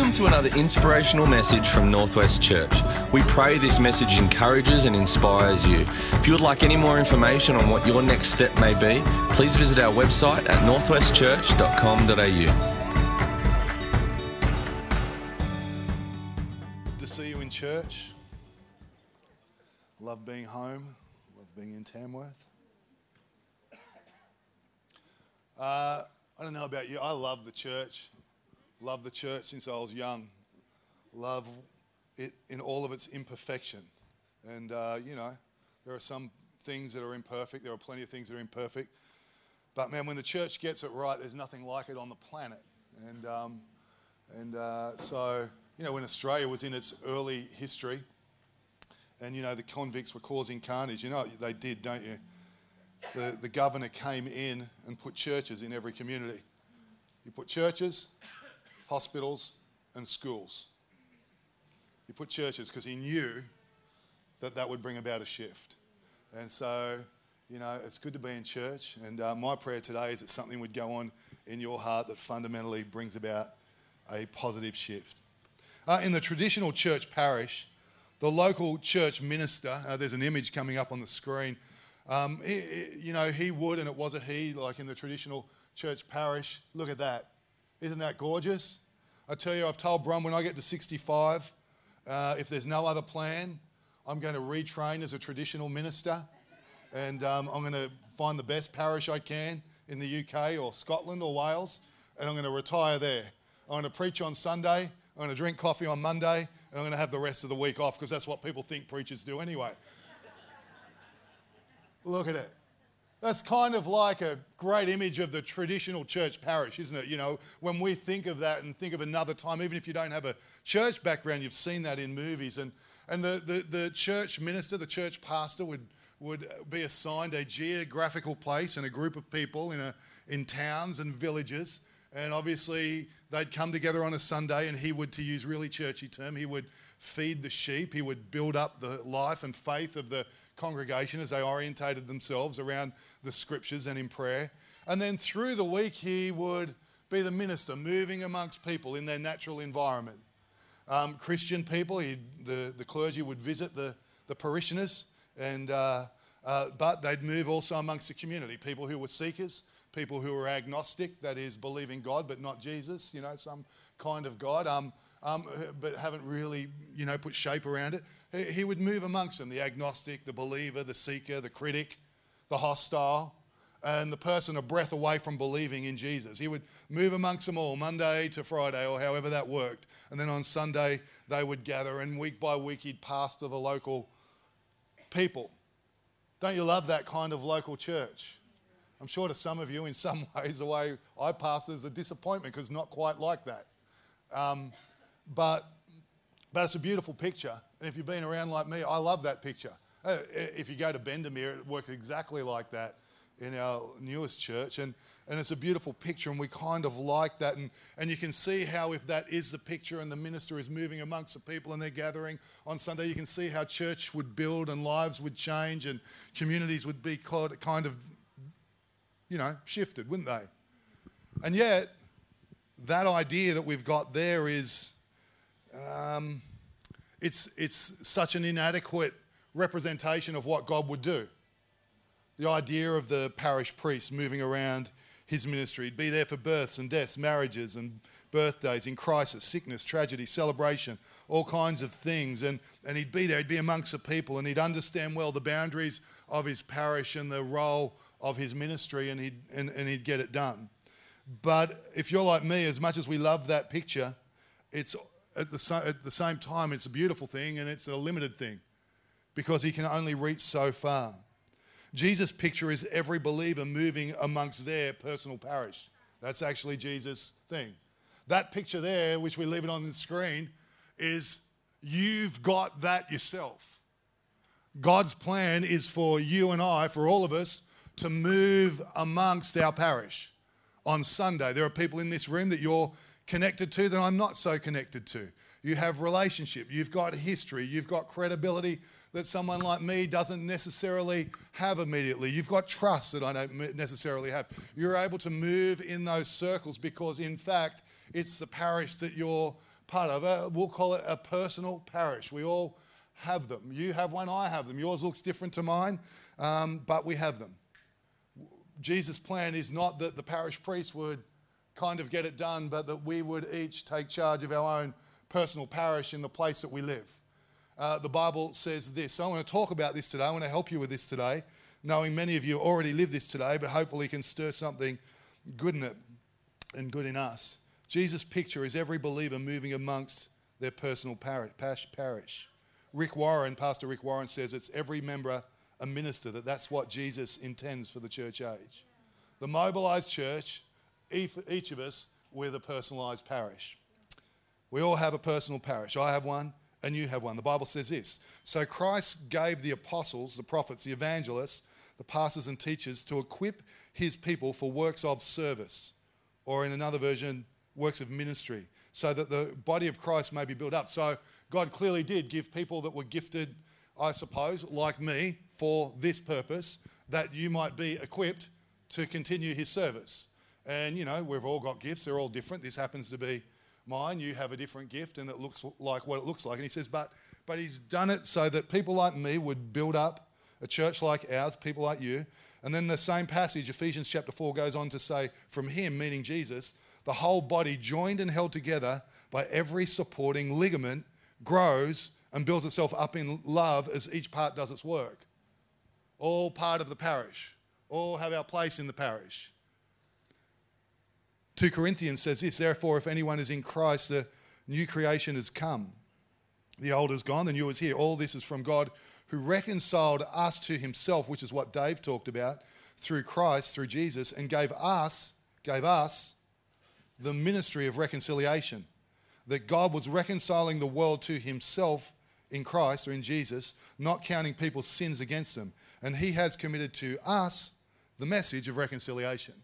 Welcome to another inspirational message from Northwest Church. We pray this message encourages and inspires you. If you would like any more information on what your next step may be, please visit our website at northwestchurch.com.au. Good to see you in church. Love being home. Love being in Tamworth. Uh, I don't know about you. I love the church. Love the church since I was young. Love it in all of its imperfection. And, uh, you know, there are some things that are imperfect. There are plenty of things that are imperfect. But, man, when the church gets it right, there's nothing like it on the planet. And, um, and uh, so, you know, when Australia was in its early history, and, you know, the convicts were causing carnage, you know, they did, don't you? The, the governor came in and put churches in every community. He put churches, hospitals, and schools. He put churches because he knew that that would bring about a shift. And so, you know, it's good to be in church. And uh, my prayer today is that something would go on in your heart that fundamentally brings about a positive shift. Uh, in the traditional church parish, the local church minister, uh, there's an image coming up on the screen. Um, he, he, you know, he would, and it was a he, like in the traditional church parish. Look at that. Isn't that gorgeous? I tell you, I've told Bron when I get to 65, uh, if there's no other plan, I'm going to retrain as a traditional minister and um, I'm going to find the best parish I can in the UK or Scotland or Wales and I'm going to retire there. I'm going to preach on Sunday, I'm going to drink coffee on Monday, and I'm going to have the rest of the week off because that's what people think preachers do anyway. Look at it. That's kind of like a great image of the traditional church parish, isn't it? You know, when we think of that and think of another time, even if you don't have a church background, you've seen that in movies. And, and the, the, the church minister, the church pastor would, would be assigned a geographical place and a group of people in, a, in towns and villages. And obviously, they'd come together on a Sunday, and he would, to use really churchy term, he would feed the sheep. He would build up the life and faith of the congregation as they orientated themselves around the scriptures and in prayer. And then through the week, he would be the minister, moving amongst people in their natural environment. Um, Christian people, the, the clergy would visit the, the parishioners, and, uh, uh, but they'd move also amongst the community. People who were seekers, people who were agnostic, that is, believing God but not Jesus, you know, some kind of God, um, um, but haven't really, you know, put shape around it he would move amongst them the agnostic, the believer, the seeker, the critic, the hostile, and the person a breath away from believing in Jesus. He would move amongst them all, Monday to Friday, or however that worked. And then on Sunday, they would gather, and week by week, he'd pastor the local people. Don't you love that kind of local church? I'm sure to some of you, in some ways, the way I pastor is a disappointment because not quite like that. Um, but, but it's a beautiful picture. And if you've been around like me, I love that picture. Uh, if you go to Bendemeer, it works exactly like that in our newest church. And, and it's a beautiful picture, and we kind of like that. And, and you can see how, if that is the picture and the minister is moving amongst the people and they're gathering on Sunday, you can see how church would build and lives would change and communities would be kind of, you know, shifted, wouldn't they? And yet, that idea that we've got there is. Um, it's, it's such an inadequate representation of what God would do. The idea of the parish priest moving around his ministry, he'd be there for births and deaths, marriages and birthdays, in crisis, sickness, tragedy, celebration, all kinds of things. And, and he'd be there, he'd be amongst the people, and he'd understand well the boundaries of his parish and the role of his ministry, and he'd, and, and he'd get it done. But if you're like me, as much as we love that picture, it's at the, at the same time, it's a beautiful thing and it's a limited thing because he can only reach so far. Jesus' picture is every believer moving amongst their personal parish. That's actually Jesus' thing. That picture there, which we leave it on the screen, is you've got that yourself. God's plan is for you and I, for all of us, to move amongst our parish on Sunday. There are people in this room that you're connected to that I'm not so connected to. You have relationship, you've got history, you've got credibility that someone like me doesn't necessarily have immediately. You've got trust that I don't necessarily have. You're able to move in those circles because, in fact, it's the parish that you're part of. We'll call it a personal parish. We all have them. You have one, I have them. Yours looks different to mine, um, but we have them. Jesus' plan is not that the parish priest would kind of get it done, but that we would each take charge of our own personal parish in the place that we live. Uh, the Bible says this. So I want to talk about this today. I want to help you with this today, knowing many of you already live this today, but hopefully can stir something good in it and good in us. Jesus' picture is every believer moving amongst their personal parish. Rick Warren, Pastor Rick Warren says it's every member a minister, that that's what Jesus intends for the church age. The mobilized church, each of us, we're the personalized parish. We all have a personal parish. I have one, and you have one. The Bible says this So Christ gave the apostles, the prophets, the evangelists, the pastors, and teachers to equip his people for works of service, or in another version, works of ministry, so that the body of Christ may be built up. So God clearly did give people that were gifted, I suppose, like me, for this purpose, that you might be equipped to continue his service. And, you know, we've all got gifts, they're all different. This happens to be mine. You have a different gift, and it looks like what it looks like. And he says, but, but he's done it so that people like me would build up a church like ours, people like you. And then the same passage, Ephesians chapter 4, goes on to say, from him, meaning Jesus, the whole body joined and held together by every supporting ligament grows and builds itself up in love as each part does its work. All part of the parish, all have our place in the parish. 2 Corinthians says this Therefore, if anyone is in Christ, the new creation has come. The old is gone, the new is here. All this is from God who reconciled us to himself, which is what Dave talked about, through Christ, through Jesus, and gave us, gave us the ministry of reconciliation that God was reconciling the world to himself in Christ or in Jesus, not counting people's sins against them. And he has committed to us the message of reconciliation.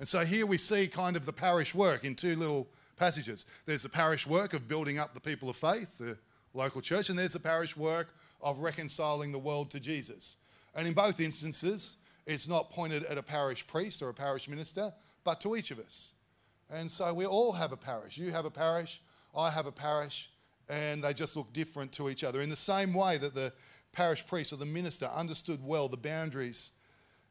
And so here we see kind of the parish work in two little passages. There's the parish work of building up the people of faith, the local church, and there's the parish work of reconciling the world to Jesus. And in both instances, it's not pointed at a parish priest or a parish minister, but to each of us. And so we all have a parish. You have a parish, I have a parish, and they just look different to each other. In the same way that the parish priest or the minister understood well the boundaries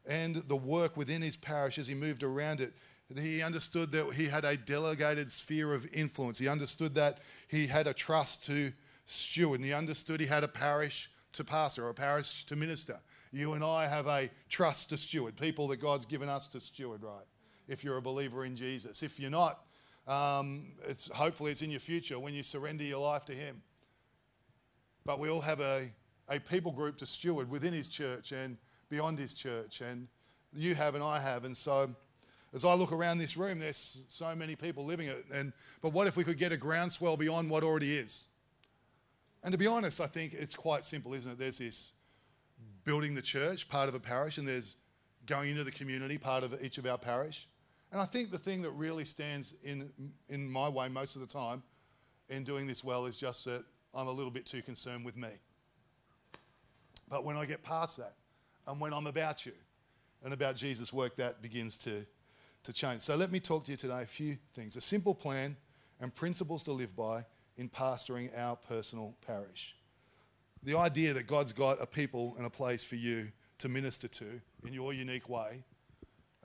and the work within his parish as he moved around it, he understood that he had a delegated sphere of influence. He understood that he had a trust to steward, and he understood he had a parish to pastor or a parish to minister. You and I have a trust to steward, people that God's given us to steward, right? If you're a believer in Jesus. If you're not, um, it's, hopefully, it's in your future when you surrender your life to Him. But we all have a, a people group to steward within His church and beyond His church. And you have, and I have. And so, as I look around this room, there's so many people living it. And, but what if we could get a groundswell beyond what already is? And to be honest, I think it's quite simple, isn't it? There's this building the church, part of a parish, and there's going into the community, part of each of our parish. And I think the thing that really stands in, in my way most of the time in doing this well is just that I'm a little bit too concerned with me. But when I get past that, and when I'm about you and about Jesus' work, that begins to, to change. So let me talk to you today a few things a simple plan and principles to live by in pastoring our personal parish. The idea that God's got a people and a place for you to minister to in your unique way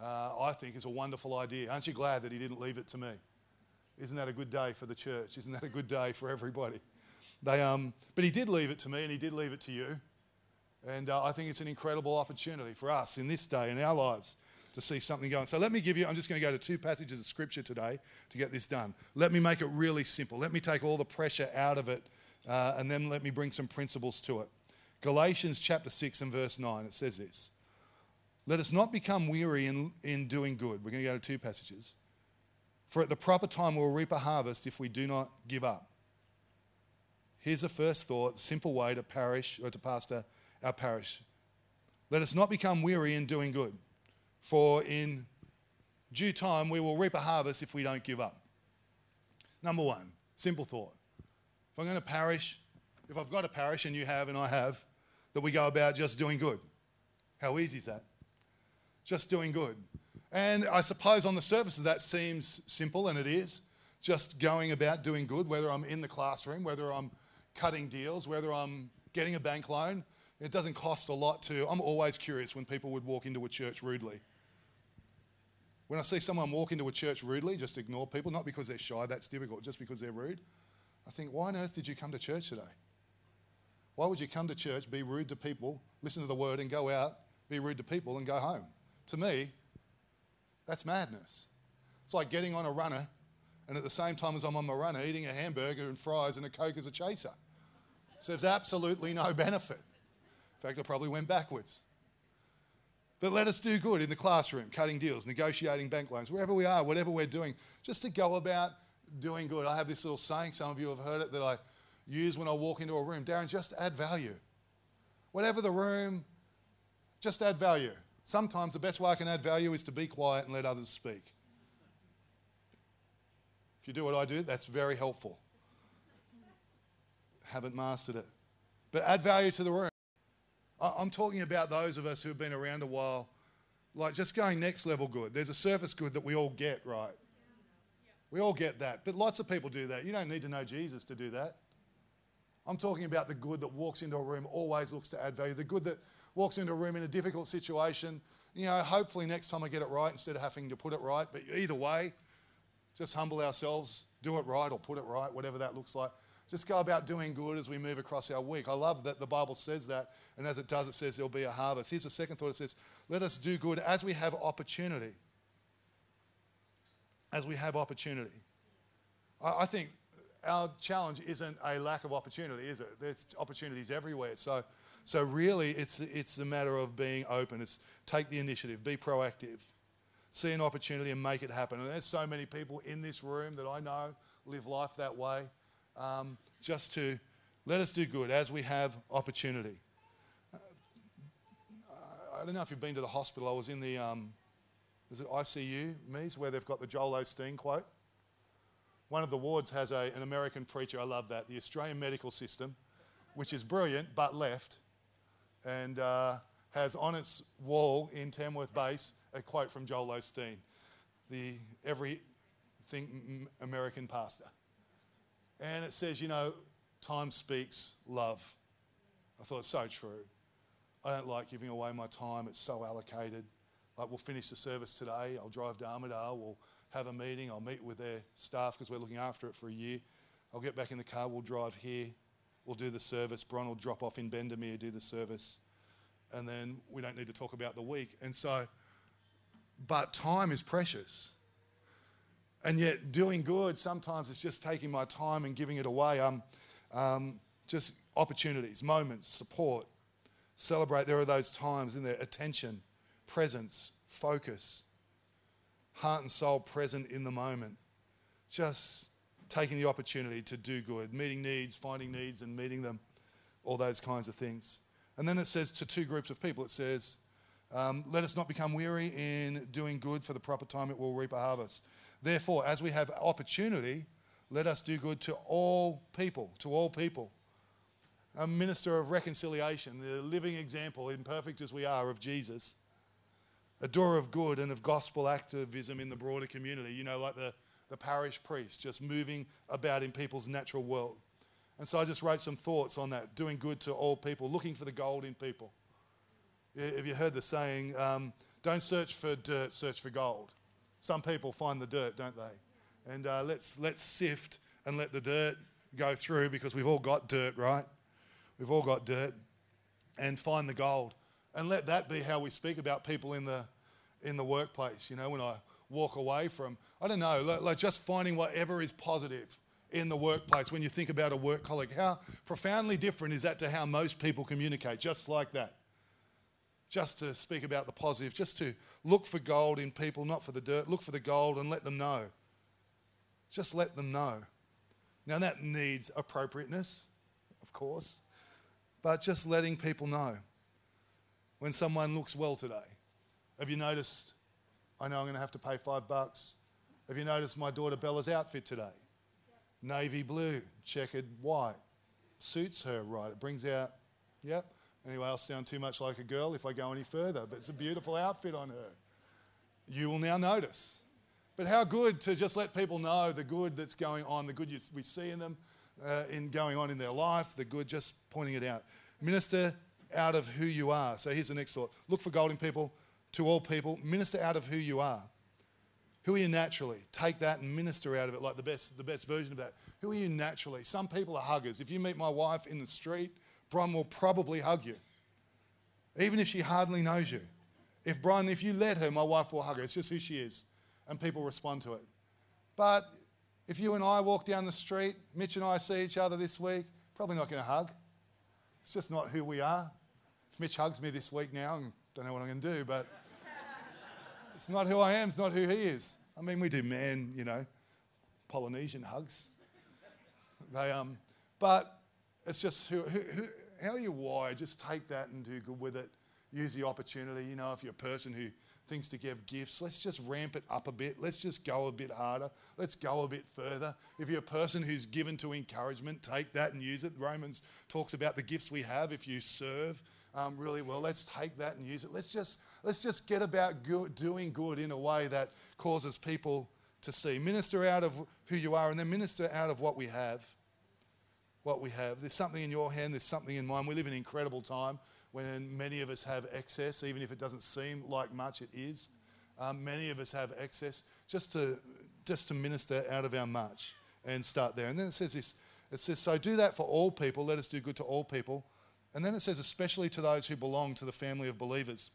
uh, I think is a wonderful idea. Aren't you glad that he didn't leave it to me? Isn't that a good day for the church? Isn't that a good day for everybody? They, um, but he did leave it to me and he did leave it to you. And uh, I think it's an incredible opportunity for us in this day in our lives to see something going. So let me give you, I'm just going to go to two passages of scripture today to get this done. Let me make it really simple. Let me take all the pressure out of it uh, and then let me bring some principles to it. Galatians chapter 6 and verse 9, it says this let us not become weary in, in doing good. We're going to go to two passages. For at the proper time we'll reap a harvest if we do not give up. Here's a first thought, simple way to parish or to pastor our parish. Let us not become weary in doing good, for in due time we will reap a harvest if we don't give up. Number one, simple thought. If I'm going to parish, if I've got a parish and you have and I have, that we go about just doing good. How easy is that? just doing good. And I suppose on the surface of that seems simple, and it is. just going about doing good, whether I'm in the classroom, whether I'm cutting deals, whether I'm getting a bank loan. It doesn't cost a lot to. I'm always curious when people would walk into a church rudely. When I see someone walk into a church rudely, just ignore people, not because they're shy, that's difficult, just because they're rude. I think, why on earth did you come to church today? Why would you come to church, be rude to people, listen to the word, and go out, be rude to people, and go home? To me, that's madness. It's like getting on a runner, and at the same time as I'm on my runner, eating a hamburger and fries and a Coke as a chaser. Serves absolutely no benefit. In fact, I probably went backwards. But let us do good in the classroom, cutting deals, negotiating bank loans, wherever we are, whatever we're doing, just to go about doing good. I have this little saying, some of you have heard it, that I use when I walk into a room. Darren, just add value. Whatever the room, just add value. Sometimes the best way I can add value is to be quiet and let others speak. If you do what I do, that's very helpful. Haven't mastered it. But add value to the room. I'm talking about those of us who have been around a while, like just going next level good. There's a surface good that we all get, right? We all get that. But lots of people do that. You don't need to know Jesus to do that. I'm talking about the good that walks into a room, always looks to add value. The good that walks into a room in a difficult situation. You know, hopefully next time I get it right instead of having to put it right. But either way, just humble ourselves, do it right or put it right, whatever that looks like. Just go about doing good as we move across our week. I love that the Bible says that, and as it does, it says there'll be a harvest. Here's the second thought it says, let us do good as we have opportunity. As we have opportunity. I, think our challenge isn't a lack of opportunity, is it? There's opportunities everywhere. So, so really, it's, it's a matter of being open. It's take the initiative, be proactive, see an opportunity and make it happen. And there's so many people in this room that I know live life that way um, just to let us do good as we have opportunity. Uh, I don't know if you've been to the hospital. I was in the, um, is it ICU, Mies, where they've got the Joel Osteen quote. One of the wards has a, an American preacher, I love that, the Australian medical system, which is brilliant but left, and uh, has on its wall in Tamworth Base a quote from Joel Osteen, the everything American pastor. And it says, you know, time speaks love. I thought it's so true. I don't like giving away my time, it's so allocated. Like, we'll finish the service today, I'll drive to Armidale, we'll have a meeting, I'll meet with their staff because we're looking after it for a year. I'll get back in the car, we'll drive here, we'll do the service. Bron will drop off in Bendemeer, do the service. And then we don't need to talk about the week. And so, but time is precious. And yet, doing good sometimes it's just taking my time and giving it away. Um, um, just opportunities, moments, support. Celebrate. There are those times in there attention, presence, focus, heart and soul present in the moment. Just taking the opportunity to do good, meeting needs, finding needs and meeting them, all those kinds of things. And then it says to two groups of people, it says, um, Let us not become weary in doing good, for the proper time it will reap a harvest. Therefore, as we have opportunity, let us do good to all people, to all people. A minister of reconciliation, the living example, imperfect as we are, of Jesus. A door of good and of gospel activism in the broader community, you know, like the, the parish priest, just moving about in people's natural world. And so I just wrote some thoughts on that doing good to all people, looking for the gold in people. Have you heard the saying, um, don't search for dirt, search for gold? Some people find the dirt, don't they? And uh, let's, let's sift and let the dirt go through because we've all got dirt, right? We've all got dirt. And find the gold. And let that be how we speak about people in the, in the workplace. You know, when I walk away from, I don't know, like, like just finding whatever is positive in the workplace when you think about a work colleague. How profoundly different is that to how most people communicate? Just like that just to speak about the positive, just to look for gold in people, not for the dirt. Look for the gold and let them know. Just let them know. Now, that needs appropriateness, of course, but just letting people know. When someone looks well today, have you noticed? I know I'm going to have to pay five bucks. Have you noticed my daughter Bella's outfit today? Yes. Navy blue, checkered white. Suits her right. It brings out, yep. Anyway, I'll sound too much like a girl if I go any further, but it's a beautiful outfit on her. You will now notice. But how good to just let people know the good that's going on, the good we see in them, uh, in going on in their life, the good, just pointing it out. Minister out of who you are. So here's the next thought look for golden people to all people, minister out of who you are. Who are you naturally? Take that and minister out of it like the best, the best version of that. Who are you naturally? Some people are huggers. If you meet my wife in the street, Bron will probably hug you, even if she hardly knows you. If Bron, if you let her, my wife will hug her. It's just who she is, and people respond to it. But if you and I walk down the street, Mitch and I see each other this week, probably not going to hug. It's just not who we are. If Mitch hugs me this week now, I don't know what I'm going to do, but it's not who I am, it's not who he is. I mean, we do man, you know, Polynesian hugs. They, um, but it's just who, who, who, how you wired? Just take that and do good with it. Use the opportunity. You know, if you're a person who thinks to give gifts, let's just ramp it up a bit. Let's just go a bit harder. Let's go a bit further. If you're a person who's given to encouragement, take that and use it. Romans talks about the gifts we have if you serve um, really well. Let's take that and use it. Let's just, let's just get about doing good in a way that causes people to see. Minister out of who you are and then minister out of what we have. What we have. There's something in your hand, there's something in mine. We live in an incredible time when many of us have excess, even if it doesn't seem like much, it is. Um, many of us have excess. Just to, just to minister out of our much and start there. And then it says this it says, So do that for all people. Let us do good to all people and then it says, especially to those who belong to the family of believers.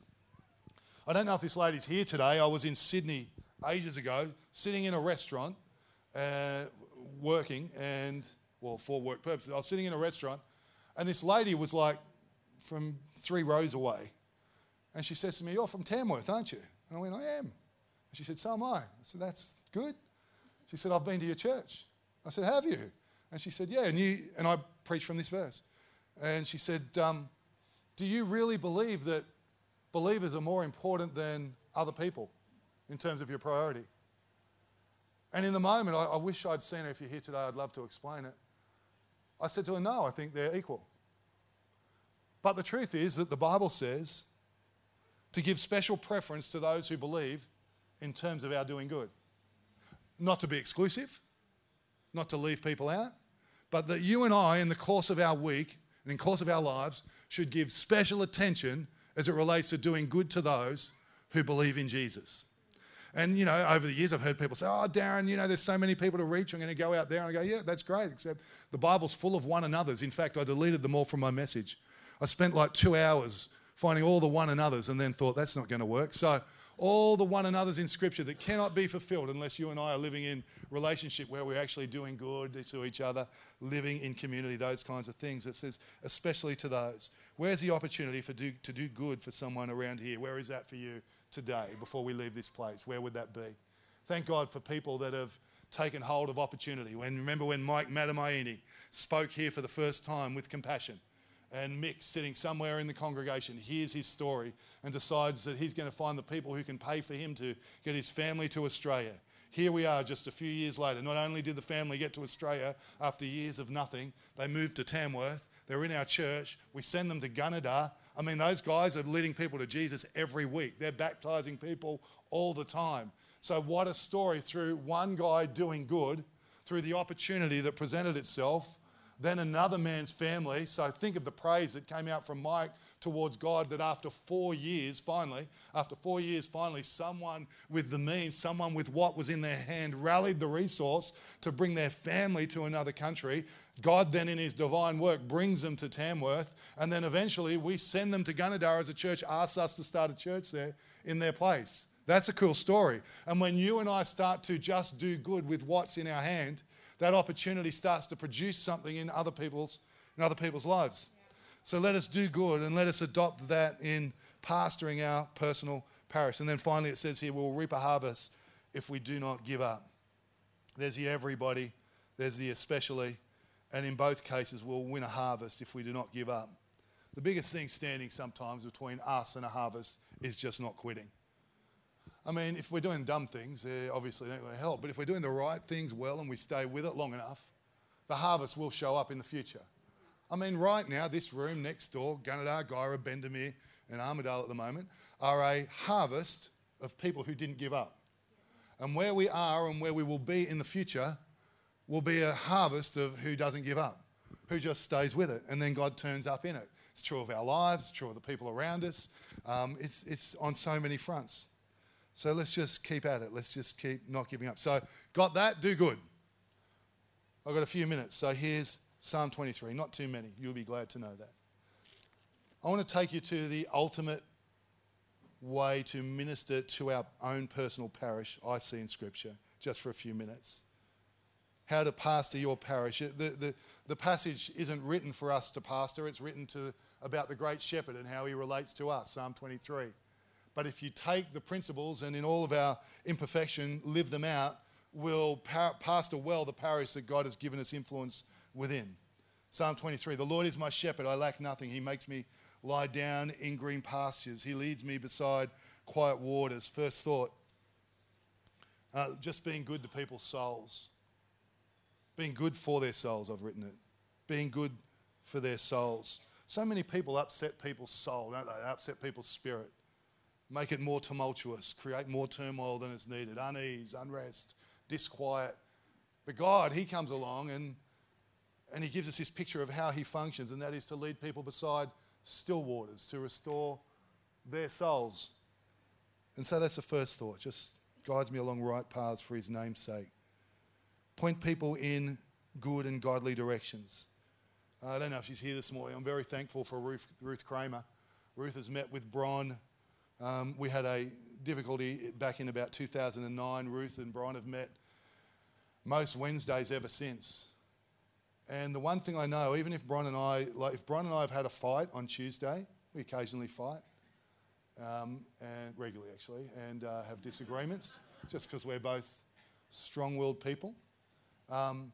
I don't know if this lady's here today. I was in Sydney ages ago, sitting in a restaurant, uh, working, and, well, for work purposes. I was sitting in a restaurant, and this lady was like from three rows away. And she says to me, You're from Tamworth, aren't you? And I went, I am. And she said, So am I. I said, That's good. She said, I've been to your church. I said, Have you? And she said, Yeah. And, you, and I preached from this verse. And she said, um, Do you really believe that believers are more important than other people in terms of your priority? And in the moment, I, I wish I'd seen her. If you're here today, I'd love to explain it. I said to her, No, I think they're equal. But the truth is that the Bible says to give special preference to those who believe in terms of our doing good. Not to be exclusive, not to leave people out, but that you and I, in the course of our week, and in course of our lives should give special attention as it relates to doing good to those who believe in Jesus. And, you know, over the years, I've heard people say, Oh, Darren, you know, there's so many people to reach. I'm going to go out there. And I go, Yeah, that's great. Except the Bible's full of one another's. In fact, I deleted them all from my message. I spent like two hours finding all the one another's and then thought, That's not going to work. So all the one another's in Scripture that cannot be fulfilled unless you and I are living in relationship where we're actually doing good to each other, living in community, those kinds of things. It says, especially to those. Where's the opportunity for do, to do good for someone around here? Where is that for you today before we leave this place? Where would that be? Thank God for people that have taken hold of opportunity. When remember when Mike Matamaini spoke here for the first time with compassion and Mick, sitting somewhere in the congregation, hears his story and decides that he's going to find the people who can pay for him to get his family to Australia. Here we are just a few years later. Not only did the family get to Australia after years of nothing, they moved to Tamworth. They're in our church. We send them to Gunnedah. I mean, those guys are leading people to Jesus every week. They're baptizing people all the time. So, what a story through one guy doing good, through the opportunity that presented itself then another man's family. So think of the praise that came out from Mike towards God that after four years, finally, after four years, finally, someone with the means, someone with what was in their hand, rallied the resource to bring their family to another country. God then, in His divine work, brings them to Tamworth, and then eventually we send them to Gunnedah as a church, asks us to start a church there in their place. That's a cool story. And when you and I start to just do good with what's in our hand, that opportunity starts to produce something in other people's, in other people's lives. So let us do good and let us adopt that in pastoring our personal parish. And then finally, it says here, we'll reap a harvest if we do not give up. There's the everybody, there's the especially, and in both cases, we'll win a harvest if we do not give up. The biggest thing standing sometimes between us and a harvest is just not quitting. I mean, if we're doing dumb things, they're obviously not going to help. But if we're doing the right things well and we stay with it long enough, the harvest will show up in the future. I mean, right now, this room next door, Gunnedah, Guyra, Bendemeer, and Armidale at the moment, are a harvest of people who didn't give up. And where we are and where we will be in the future will be a harvest of who doesn't give up, who just stays with it, and then God turns up in it. It's true of our lives, it's true of the people around us. Um, it's, it's on so many fronts. So let's just keep at it. Let's just keep not giving up. So, got that? Do good. I've got a few minutes. So, here's Psalm 23. Not too many. You'll be glad to know that. I want to take you to the ultimate way to minister to our own personal parish, I see in Scripture, just for a few minutes. How to pastor your parish. The, the, the passage isn't written for us to pastor, it's written to, about the great shepherd and how he relates to us, Psalm 23. But if you take the principles and in all of our imperfection, live them out, we'll pastor well the parish that God has given us influence within. Psalm 23 The Lord is my shepherd, I lack nothing. He makes me lie down in green pastures. He leads me beside quiet waters. First thought uh, just being good to people's souls. Being good for their souls, I've written it. Being good for their souls. So many people upset people's soul, don't they? Upset people's spirit, make it more tumultuous, create more turmoil than is needed, unease, unrest, disquiet. But God, He comes along and, and He gives us this picture of how He functions, and that is to lead people beside still waters to restore their souls. And so that's the first thought. Just guides me along right paths for his name's sake. Point people in good and godly directions. I don't know if she's here this morning. I'm very thankful for Ruth, Ruth Kramer. Ruth has met with Bron. Um, we had a difficulty back in about 2009. Ruth and Bron have met most Wednesdays ever since. And the one thing I know, even if Bron and I, like if Bron and I have had a fight on Tuesday, we occasionally fight, um, and regularly actually, and uh, have disagreements, just because we're both strong-willed people. Um,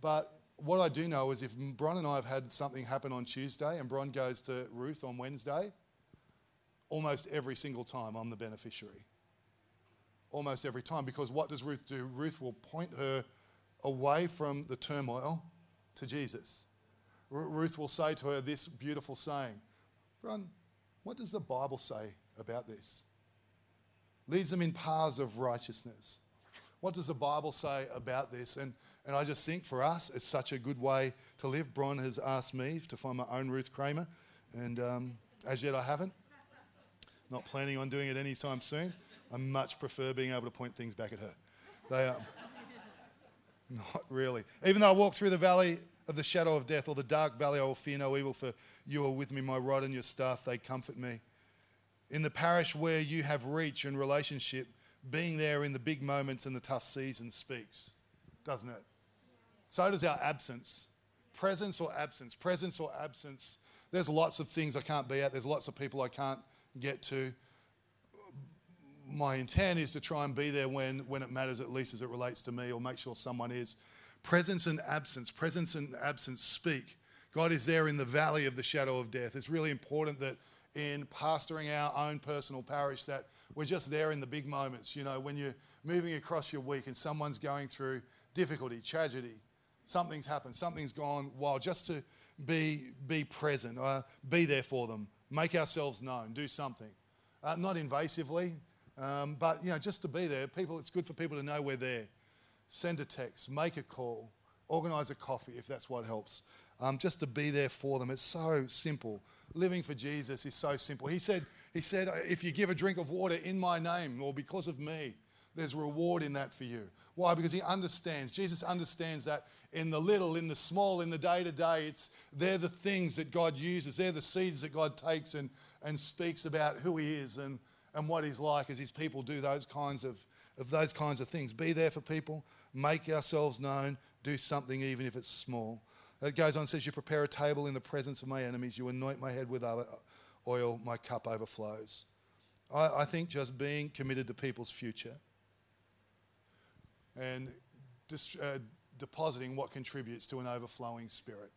but what I do know is if Bron and I have had something happen on Tuesday, and Bron goes to Ruth on Wednesday, almost every single time I'm the beneficiary. Almost every time, because what does Ruth do? Ruth will point her away from the turmoil to Jesus. Ruth will say to her this beautiful saying Bron, what does the Bible say about this? Leads them in paths of righteousness. What does the Bible say about this? And, and I just think for us, it's such a good way to live. Bron has asked me to find my own Ruth Kramer, and um, as yet I haven't. Not planning on doing it anytime soon. I much prefer being able to point things back at her. They are. Not really. Even though I walk through the valley of the shadow of death or the dark valley, I will fear no evil, for you are with me. My rod and your staff, they comfort me. In the parish where you have reach and relationship, being there in the big moments and the tough seasons speaks, doesn't it? So does our absence. Presence or absence, presence or absence. There's lots of things I can't be at, there's lots of people I can't get to my intent is to try and be there when, when it matters, at least as it relates to me, or make sure someone is. Presence and absence, presence and absence speak. God is there in the valley of the shadow of death. It's really important that in pastoring our own personal parish that we're just there in the big moments. You know, when you're moving across your week and someone's going through difficulty, tragedy, something's happened, something's gone wild, just to be, be present, uh, be there for them, make ourselves known, do something. Uh, not invasively, um, but you know, just to be there, people, it's good for people to know we're there. Send a text, make a call, organise a coffee if that's what helps. Um, just to be there for them. It's so simple. Living for Jesus is so simple. He said, he said, if you give a drink of water in my name or because of me, there's reward in that for you. Why? Because he understands. Jesus understands that in the little, in the small, in the day to day, it's they're the things that God uses. They're the seeds that God takes and, and speaks about who he is and and what he's like as his people do those kinds of, of those kinds of things. Be there for people, make ourselves known, do something even if it's small. It goes on says, You prepare a table in the presence of my enemies, you anoint my head with oil, my cup overflows. I, I think just being committed to people's future and uh, depositing what contributes to an overflowing spirit.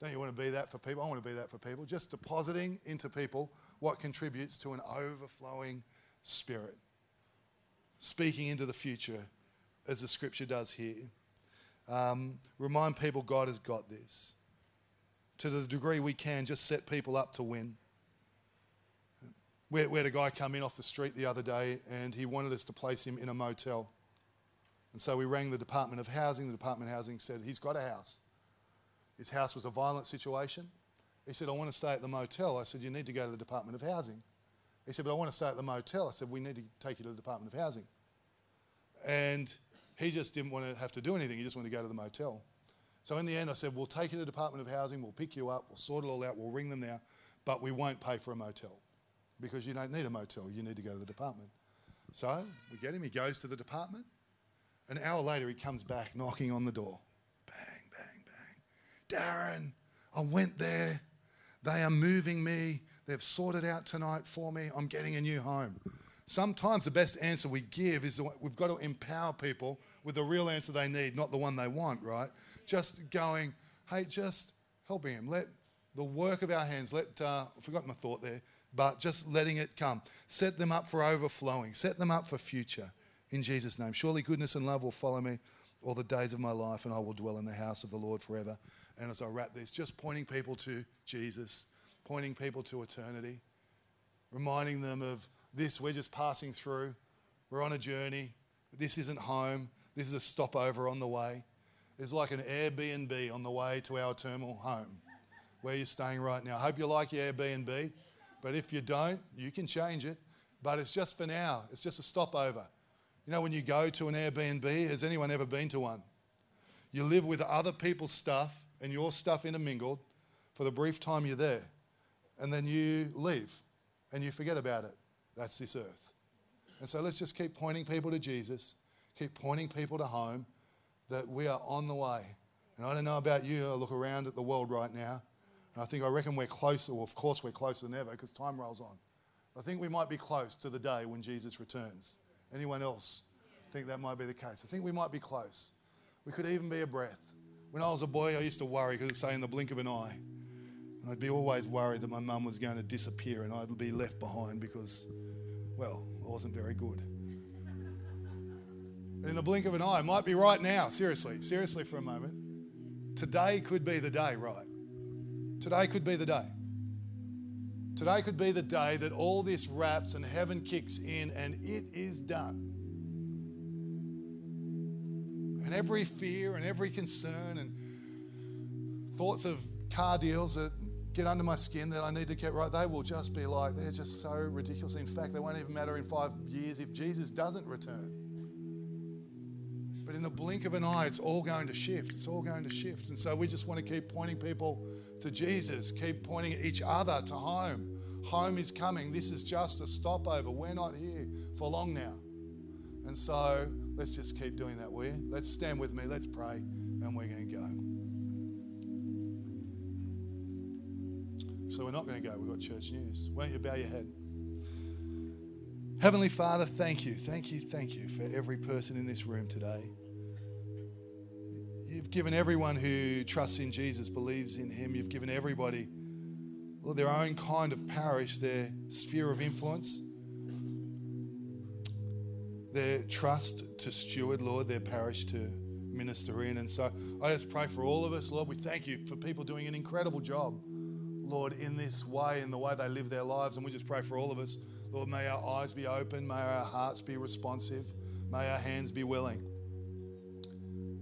Don't you want to be that for people? I want to be that for people. Just depositing into people what contributes to an overflowing spirit. Speaking into the future, as the scripture does here. Um, remind people God has got this. To the degree we can, just set people up to win. We, had a guy come in off the street the other day and he wanted us to place him in a motel. And so we rang the Department of Housing. The Department of Housing said, He's got a house. His house was a violent situation. He said, I want to stay at the motel. I said, You need to go to the Department of Housing. He said, But I want to stay at the motel. I said, We need to take you to the Department of Housing. And he just didn't want to have to do anything. He just wanted to go to the motel. So in the end, I said, We'll take you to the Department of Housing. We'll pick you up. We'll sort it all out. We'll ring them now. But we won't pay for a motel because you don't need a motel. You need to go to the department. So we get him. He goes to the department. An hour later, he comes back knocking on the door. Bang, bang, bang. Darren, I went there. They are moving me. They've sorted out tonight for me. I'm getting a new home. Sometimes the best answer we give is we've got to empower people with the real answer they need, not the one they want, right? Just going, hey, just helping him. Let the work of our hands, let, uh, I forgot my thought there, but just letting it come. Set them up for overflowing, set them up for future in Jesus' name. Surely goodness and love will follow me all the days of my life, and I will dwell in the house of the Lord forever. And as I wrap this, just pointing people to Jesus, pointing people to eternity, reminding them of this, we're just passing through, we're on a journey. This isn't home, this is a stopover on the way. It's like an Airbnb on the way to our eternal home where you're staying right now. I hope you like your Airbnb. But if you don't, you can change it. But it's just for now, it's just a stopover. You know, when you go to an Airbnb, has anyone ever been to one? You live with other people's stuff and your stuff intermingled for the brief time you're there. And then you leave and you forget about it. That's this earth. And so let's just keep pointing people to Jesus, keep pointing people to home, that we are on the way. And I don't know about you, I look around at the world right now and I think I reckon we're closer. Well, of course, we're closer than ever because time rolls on. I think we might be close to the day when Jesus returns. Anyone else think that might be the case? I think we might be close. We could even be a breath. When I was a boy, I used to worry because it say in the blink of an eye. And I'd be always worried that my mum was going to disappear and I'd be left behind because, well, I wasn't very good. In the blink of an eye, it might be right now, seriously, seriously for a moment. Today could be the day, right? Today could be the day. Today could be the day that all this wraps and heaven kicks in and it is done. And every fear and every concern and thoughts of car deals that get under my skin that I need to get right, they will just be like, they're just so ridiculous. In fact, they won't even matter in five years if Jesus doesn't return. The blink of an eye, it's all going to shift. It's all going to shift. And so we just want to keep pointing people to Jesus, keep pointing each other to home. Home is coming. This is just a stopover. We're not here for long now. And so let's just keep doing that, will you? Let's stand with me. Let's pray, and we're going to go. So we're not going to go. We've got church news. Won't you bow your head? Heavenly Father, thank you, thank you, thank you for every person in this room today. You've given everyone who trusts in Jesus, believes in Him, you've given everybody well, their own kind of parish, their sphere of influence, their trust to steward, Lord, their parish to minister in. And so I just pray for all of us, Lord. We thank you for people doing an incredible job, Lord, in this way, in the way they live their lives. And we just pray for all of us, Lord, may our eyes be open, may our hearts be responsive, may our hands be willing.